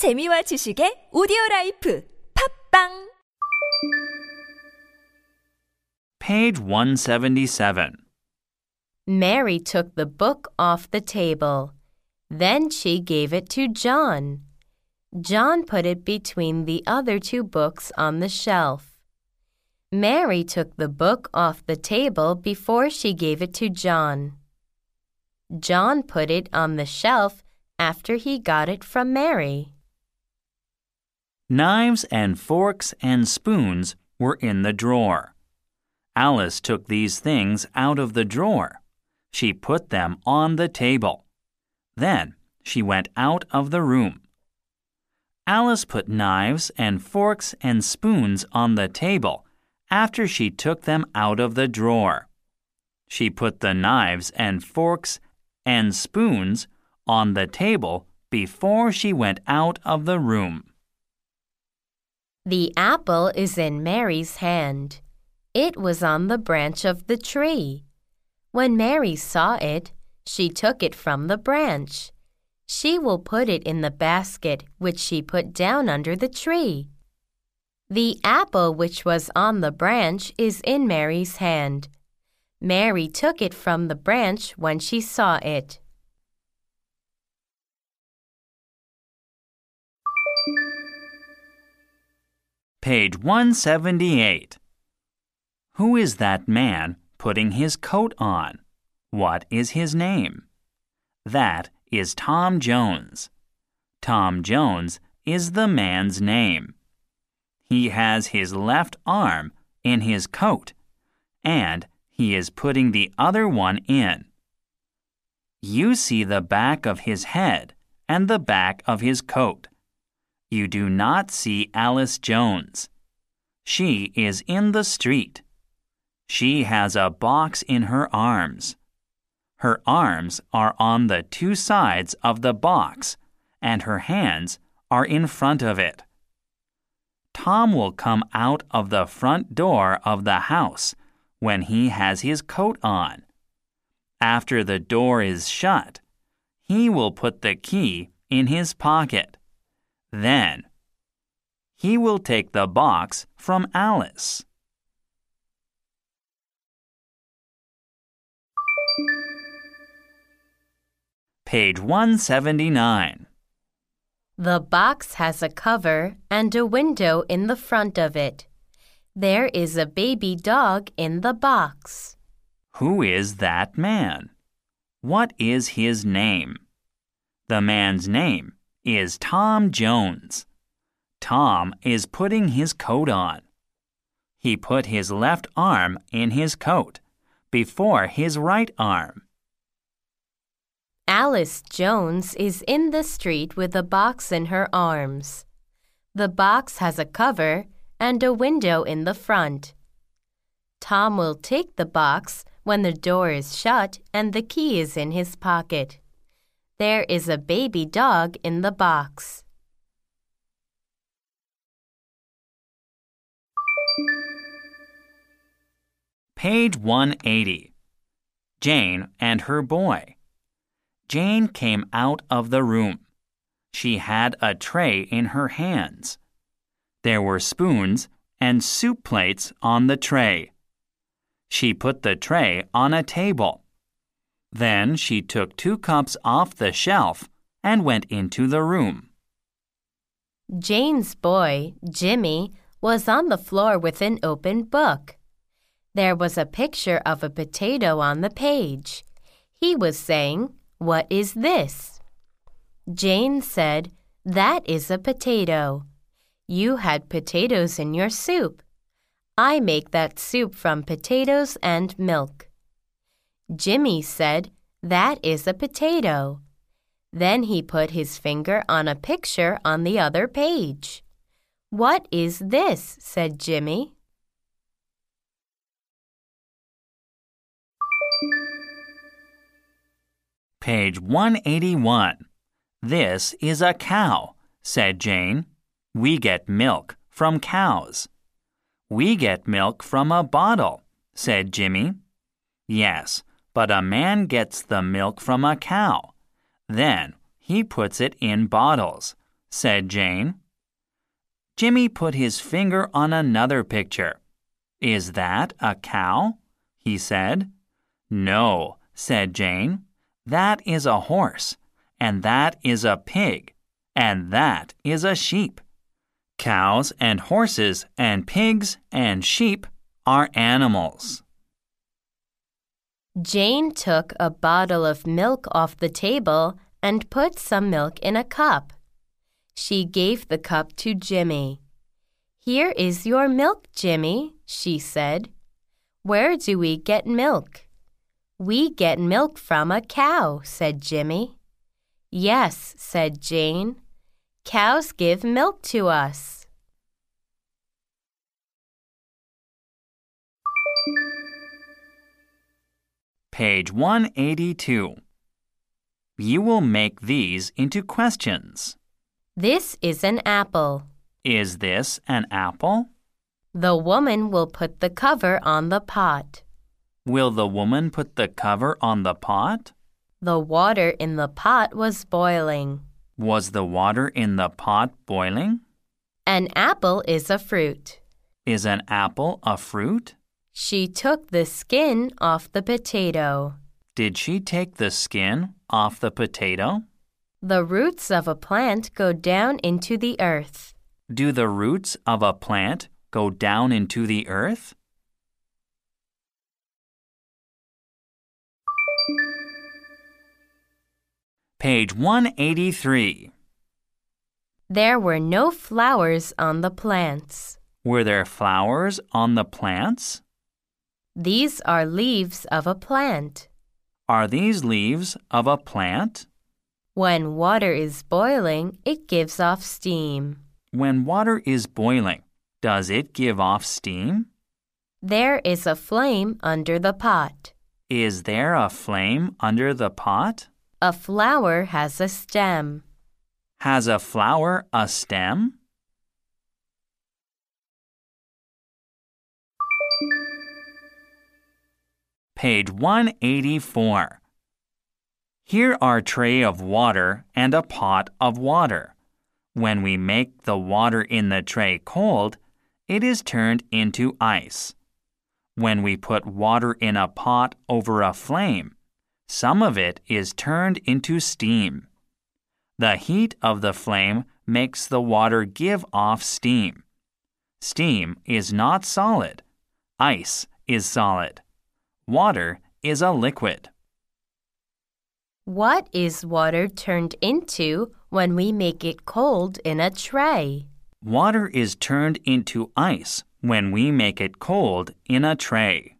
재미와 지식의 오디오 라이프 팟빵 Page 177. Mary took the book off the table. Then she gave it to John. John put it between the other two books on the shelf. Mary took the book off the table before she gave it to John. John put it on the shelf after he got it from Mary. Knives and forks and spoons were in the drawer. Alice took these things out of the drawer. She put them on the table. Then she went out of the room. Alice put knives and forks and spoons on the table after she took them out of the drawer. She put the knives and forks and spoons on the table before she went out of the room. The apple is in Mary's hand. It was on the branch of the tree. When Mary saw it, she took it from the branch. She will put it in the basket which she put down under the tree. The apple which was on the branch is in Mary's hand. Mary took it from the branch when she saw it. Page 178. Who is that man putting his coat on? What is his name? That is Tom Jones. Tom Jones is the man's name. He has his left arm in his coat, and he is putting the other one in. You see the back of his head and the back of his coat. You do not see Alice Jones. She is in the street. She has a box in her arms. Her arms are on the two sides of the box, and her hands are in front of it. Tom will come out of the front door of the house when he has his coat on. After the door is shut, he will put the key in his pocket. Then, he will take the box from Alice. Page 179. The box has a cover and a window in the front of it. There is a baby dog in the box. Who is that man? What is his name? The man's name is Tom Jones. Tom is putting his coat on. He put his left arm in his coat before his right arm. Alice Jones is in the street with a box in her arms. The box has a cover and a window in the front. Tom will take the box when the door is shut and the key is in his pocket. There is a baby dog in the box. Page 180. Jane and her boy. Jane came out of the room. She had a tray in her hands. There were spoons and soup plates on the tray. She put the tray on a table. Then she took two cups off the shelf and went into the room. Jane's boy, Jimmy, was on the floor with an open book. There was a picture of a potato on the page. He was saying, What is this? Jane said, That is a potato. You had potatoes in your soup. I make that soup from potatoes and milk. Jimmy said, That is a potato. Then he put his finger on a picture on the other page. What is this? said Jimmy. Page 181. This is a cow, said Jane. We get milk from cows. We get milk from a bottle, said Jimmy. Yes, but a man gets the milk from a cow. Then he puts it in bottles, said Jane. Jimmy put his finger on another picture. Is that a cow? he said. No, said Jane. That is a horse, and that is a pig, and that is a sheep. Cows and horses and pigs and sheep are animals. Jane took a bottle of milk off the table and put some milk in a cup. She gave the cup to Jimmy. Here is your milk, Jimmy, she said. Where do we get milk? We get milk from a cow, said Jimmy. Yes, said Jane. Cows give milk to us. Page 182. You will make these into questions. This is an apple. Is this an apple? The woman will put the cover on the pot. Will the woman put the cover on the pot? The water in the pot was boiling. Was the water in the pot boiling? An apple is a fruit. Is an apple a fruit? She took the skin off the potato. Did she take the skin off the potato? The roots of a plant go down into the earth. Do the roots of a plant go down into the earth? Page 183. There were no flowers on the plants. Were there flowers on the plants? These are leaves of a plant. Are these leaves of a plant? When water is boiling, it gives off steam. When water is boiling, does it give off steam? There is a flame under the pot. Is there a flame under the pot? A flower has a stem. Has a flower a stem? Page 184. Here are a tray of water and a pot of water. When we make the water in the tray cold, it is turned into ice. When we put water in a pot over a flame, some of it is turned into steam. The heat of the flame makes the water give off steam. Steam is not solid. Ice is solid. Water is a liquid. What is water turned into when we make it cold in a tray? Water is turned into ice when we make it cold in a tray.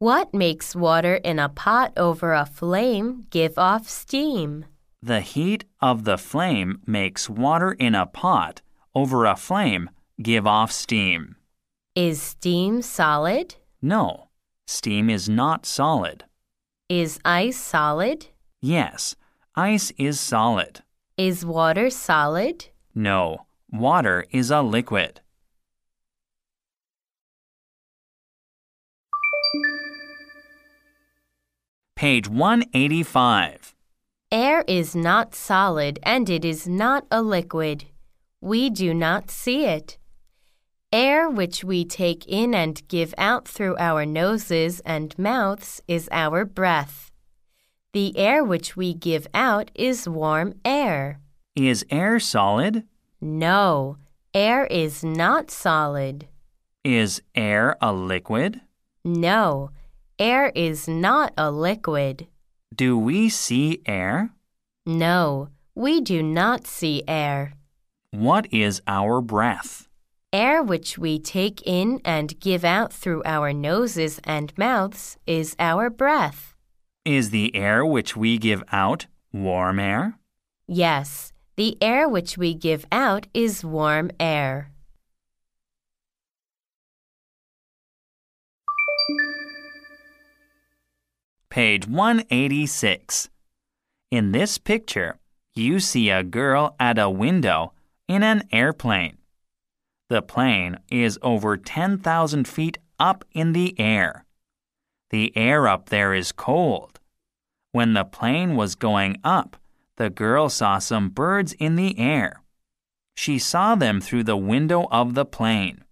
What makes water in a pot over a flame give off steam? The heat of the flame makes water in a pot over a flame give off steam. Is steam solid? No, steam is not solid. Is ice solid? Yes, ice is solid. Is water solid? No, water is a liquid. Page 185. Air is not solid and it is not a liquid. We do not see it. Air which we take in and give out through our noses and mouths is our breath. The air which we give out is warm air. Is air solid? No, air is not solid. Is air a liquid? No, air is not a liquid. Do we see air? No, we do not see air. What is our breath? Air which we take in and give out through our noses and mouths is our breath. Is the air which we give out warm air? Yes, the air which we give out is warm air. Page 186. In this picture, you see a girl at a window in an airplane. The plane is over 10,000 feet up in the air. The air up there is cold. When the plane was going up, the girl saw some birds in the air. She saw them through the window of the plane.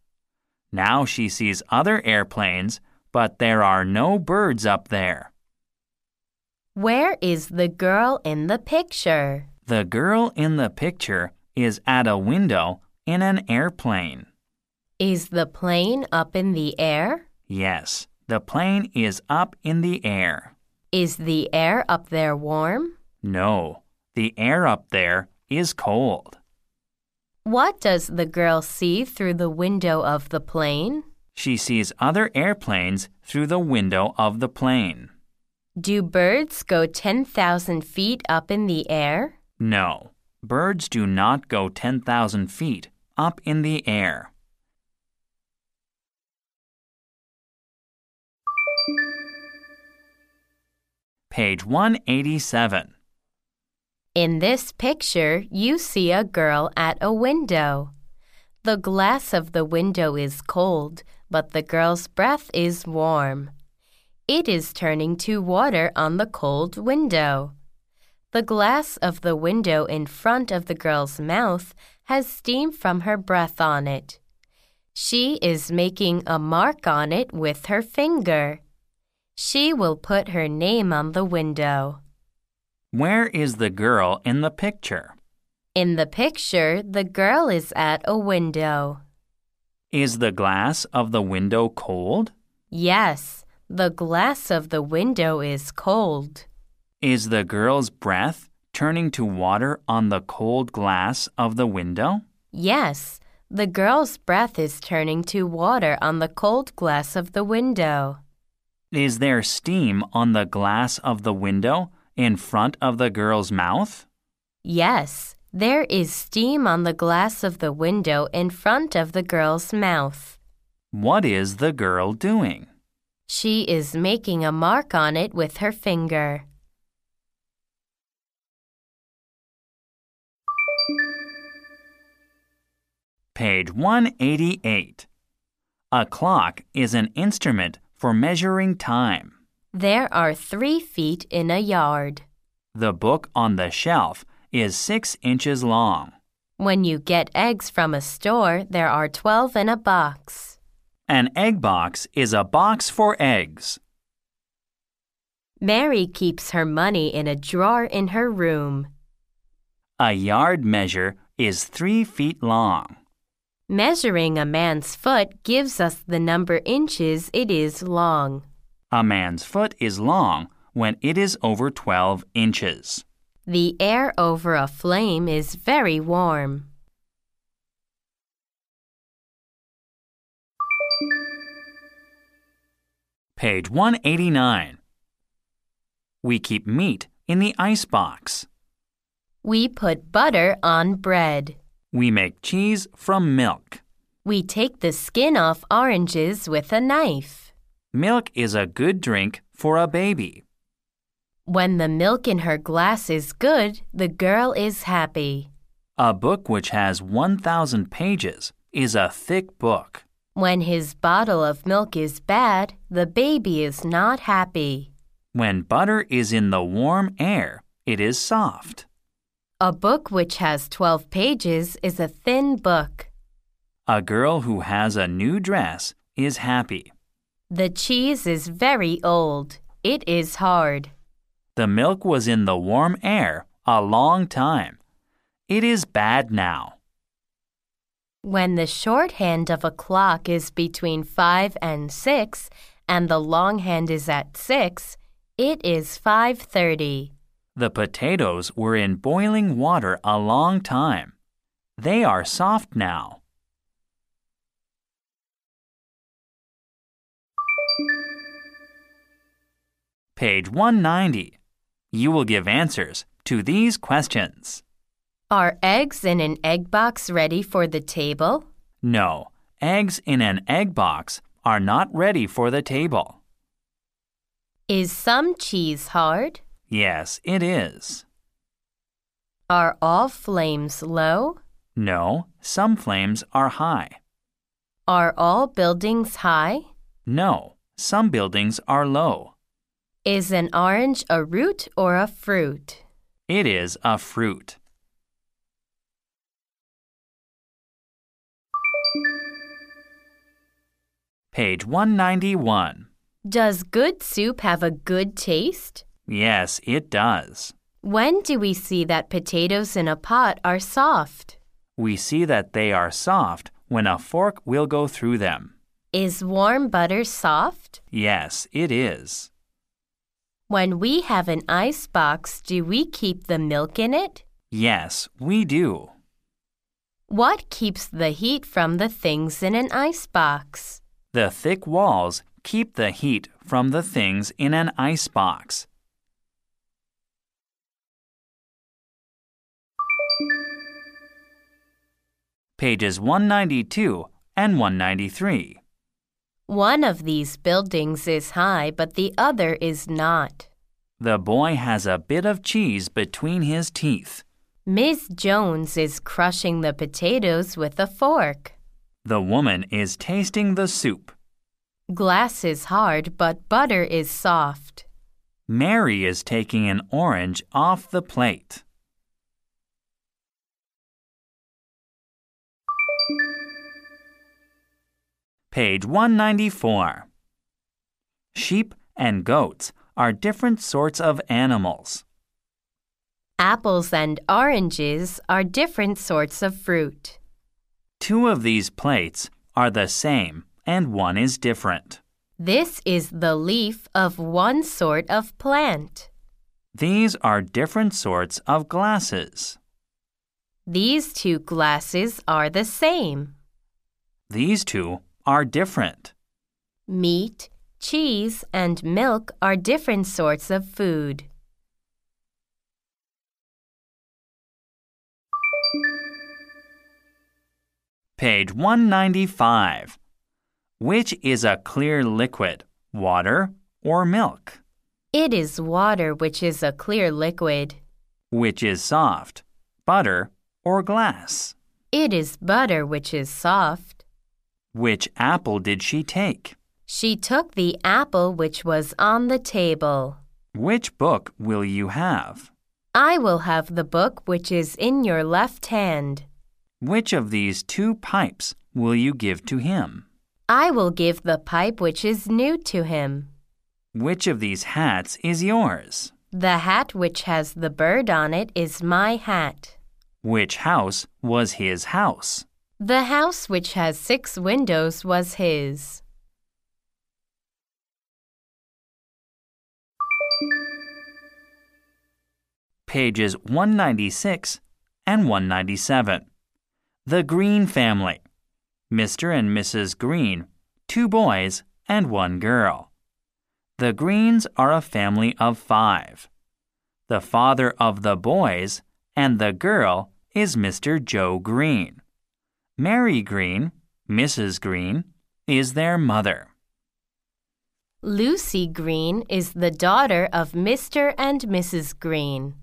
Now she sees other airplanes, but there are no birds up there. Where is the girl in the picture? The girl in the picture is at a window in an airplane. Is the plane up in the air? Yes, the plane is up in the air. Is the air up there warm? No, the air up there is cold. What does the girl see through the window of the plane? She sees other airplanes through the window of the plane. Do birds go 10,000 feet up in the air? No, birds do not go 10,000 feet up in the air. Page 187. In this picture, you see a girl at a window. The glass of the window is cold, but the girl's breath is warm. It is turning to water on the cold window. The glass of the window in front of the girl's mouth has steam from her breath on it. She is making a mark on it with her finger. She will put her name on the window. Where is the girl in the picture? In the picture, the girl is at a window. Is the glass of the window cold? Yes, the glass of the window is cold. Is the girl's breath turning to water on the cold glass of the window? Yes, the girl's breath is turning to water on the cold glass of the window. Is there steam on the glass of the window in front of the girl's mouth? Yes, there is steam on the glass of the window in front of the girl's mouth. What is the girl doing? She is making a mark on it with her finger. Page 188. A clock is an instrument for measuring time. There are three feet in a yard. The book on the shelf is six inches long. When you get eggs from a store, there are 12 in a box. An egg box is a box for eggs. Mary keeps her money in a drawer in her room. A yard measure is three feet long. Measuring a man's foot gives us the number inches it is long. A man's foot is long when it is over 12 inches. The air over a flame is very warm. Page 189. We keep meat in the ice box. We put butter on bread. We make cheese from milk. We take the skin off oranges with a knife. Milk is a good drink for a baby. When the milk in her glass is good, the girl is happy. A book which has 1,000 pages is a thick book. When his bottle of milk is bad, the baby is not happy. When butter is in the warm air, it is soft. A book which has 12 pages is a thin book. A girl who has a new dress is happy. The cheese is very old. It is hard. The milk was in the warm air a long time. It is bad now. When the short hand of a clock is between 5 and 6 and the long hand is at 6, it is 5:30. The potatoes were in boiling water a long time. They are soft now. Page 190. You will give answers to these questions. Are eggs in an egg box ready for the table? No, eggs in an egg box are not ready for the table. Is some cheese hard? Yes, it is. Are all flames low? No, some flames are high. Are all buildings high? No, some buildings are low. Is an orange a root or a fruit? It is a fruit. Page 191. Does good soup have a good taste? Yes, it does. When do we see that potatoes in a pot are soft? We see that they are soft when a fork will go through them. Is warm butter soft? Yes, it is. When we have an ice box, do we keep the milk in it? Yes, we do. What keeps the heat from the things in an ice box? The thick walls keep the heat from the things in an ice box. Pages 192 and 193. One of these buildings is high, but the other is not. The boy has a bit of cheese between his teeth. Miss Jones is crushing the potatoes with a fork. The woman is tasting the soup. Glass is hard, but butter is soft. Mary is taking an orange off the plate. Page 194. Sheep and goats are different sorts of animals. Apples and oranges are different sorts of fruit. Two of these plates are the same and one is different. This is the leaf of one sort of plant. These are different sorts of glasses. These two glasses are the same. These two are different. Meat, cheese, and milk are different sorts of food. Page 195. Which is a clear liquid, water or milk? It is water which is a clear liquid. Which is soft, butter or glass? It is butter which is soft. Which apple did she take? She took the apple which was on the table. Which book will you have? I will have the book which is in your left hand. Which of these two pipes will you give to him? I will give the pipe which is new to him. Which of these hats is yours? The hat which has the bird on it is my hat. Which house was his house? The house which has six windows was his. Pages 196 and 197. The Green Family. Mr. and Mrs. Green, two boys and one girl. The Greens are a family of five. The father of the boys and the girl is Mr. Joe Green. Mary Green, Mrs. Green, is their mother. Lucy Green is the daughter of Mr. and Mrs. Green.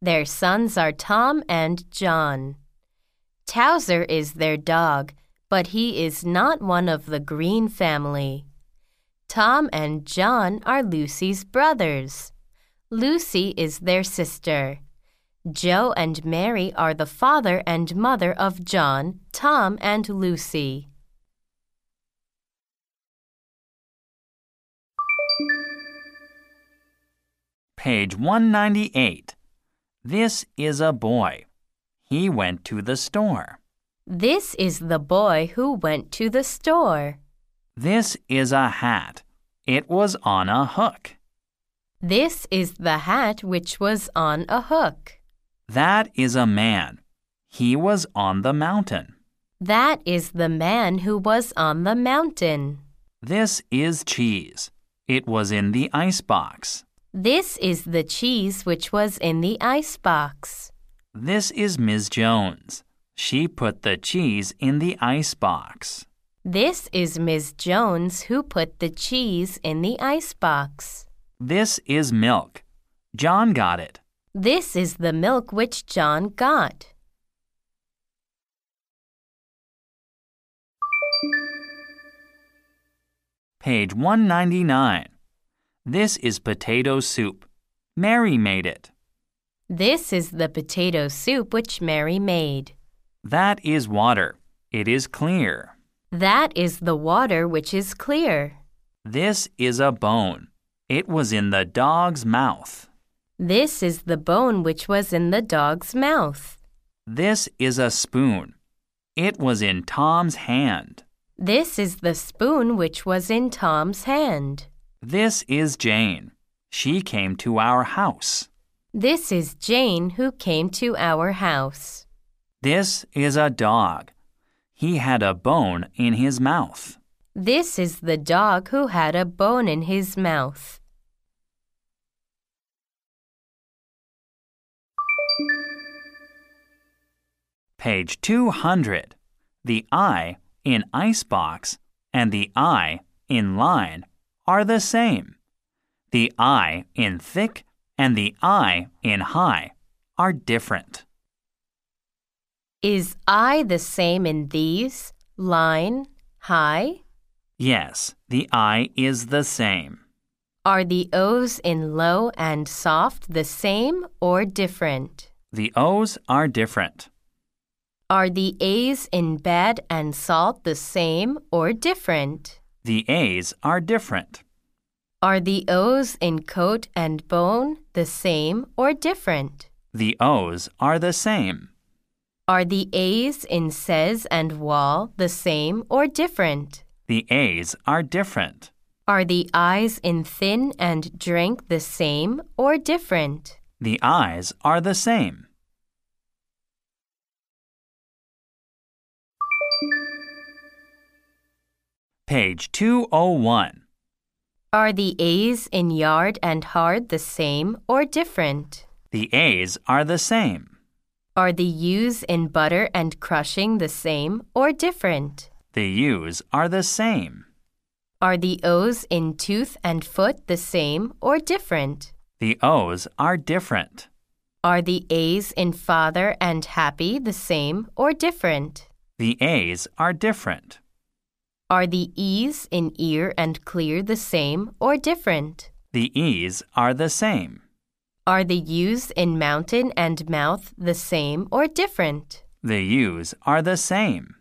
Their sons are Tom and John. Towser is their dog, but he is not one of the Green family. Tom and John are Lucy's brothers. Lucy is their sister. Joe and Mary are the father and mother of John, Tom, and Lucy. Page 198. This is a boy. He went to the store. This is the boy who went to the store. This is a hat. It was on a hook. This is the hat which was on a hook. That is a man. He was on the mountain. That is the man who was on the mountain. This is cheese. It was in the ice box. This is the cheese which was in the ice box. This is Miss Jones. She put the cheese in the ice box. This is Miss Jones who put the cheese in the ice box. This is milk. John got it. This is the milk which John got. Page 199. This is potato soup. Mary made it. This is the potato soup which Mary made. That is water. It is clear. That is the water which is clear. This is a bone. It was in the dog's mouth. This is the bone which was in the dog's mouth. This is a spoon. It was in Tom's hand. This is the spoon which was in Tom's hand. This is Jane. She came to our house. This is Jane who came to our house. This is a dog. He had a bone in his mouth. This is the dog who had a bone in his mouth. Page 200. The I in icebox and the I in line are the same. The I in thick and the I in high are different. Is I the same in these? Line, high? Yes, the I is the same. Are the O's in low and soft the same or different? The O's are different. Are the A's in bed and salt the same or different? The A's are different. Are the O's in coat and bone the same or different? The O's are the same. Are the A's in says and wall the same or different? The A's are different. Are the I's in thin and drink the same or different? The I's are the same. Page 201. Are the A's in yard and hard the same or different? The A's are the same. Are the U's in butter and crushing the same or different? The U's are the same. Are the O's in tooth and foot the same or different? The O's are different. Are the A's in father and happy the same or different? The A's are different. Are the E's in ear and clear the same or different? The E's are the same. Are the U's in mountain and mouth the same or different? The U's are the same.